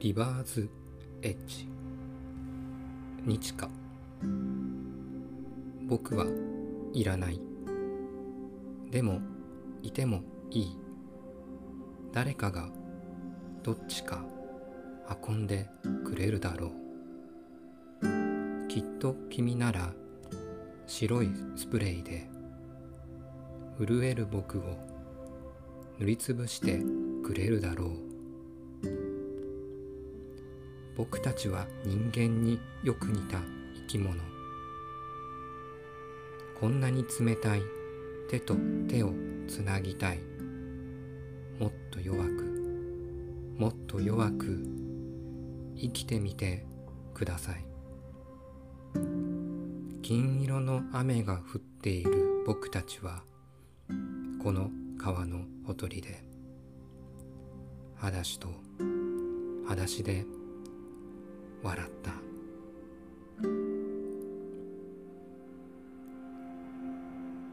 リバーズエッジ。日か僕はいらない。でもいてもいい。誰かがどっちか運んでくれるだろう。きっと君なら白いスプレーで震える僕を塗りつぶしてくれるだろう。僕たちは人間によく似た生き物。こんなに冷たい手と手をつなぎたい。もっと弱くもっと弱く生きてみてください。金色の雨が降っている僕たちはこの川のほとりで裸足と裸足で笑った。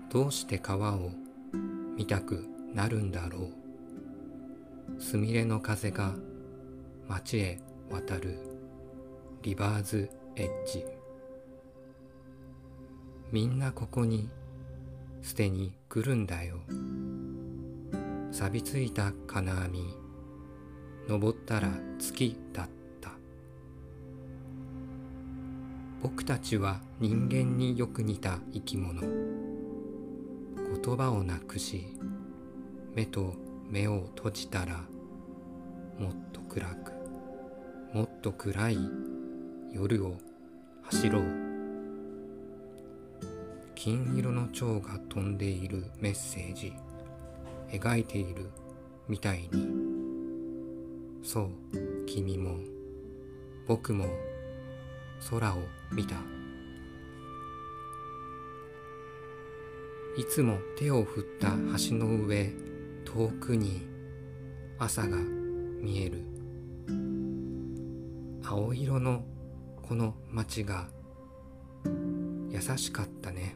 どうして川を見たくなるんだろう。すみれの風が街へ渡る。リバーズエッジ。みんなここに捨てに来るんだよ。錆びついた金網。登ったら月だった。僕たちは人間によく似た生き物。言葉をなくし目と目を閉じたらもっと暗くもっと暗い夜を走ろう。金色の蝶が飛んでいるメッセージ描いているみたいに。そう君も僕も空を見た。いつも手を振った橋の上遠くに朝が見える。青色のこの街が優しかったね。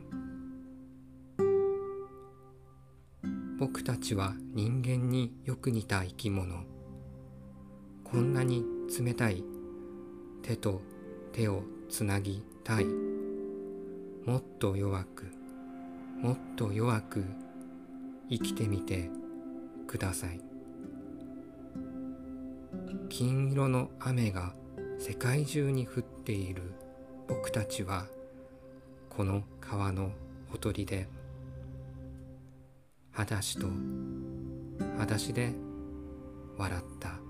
僕たちは人間によく似た生き物。こんなに冷たい手と手をつなぎたい。もっと弱くもっと弱く生きてみてください。金色の雨が世界中に降っている僕たちはこの川のほとりで裸足と裸足で笑った。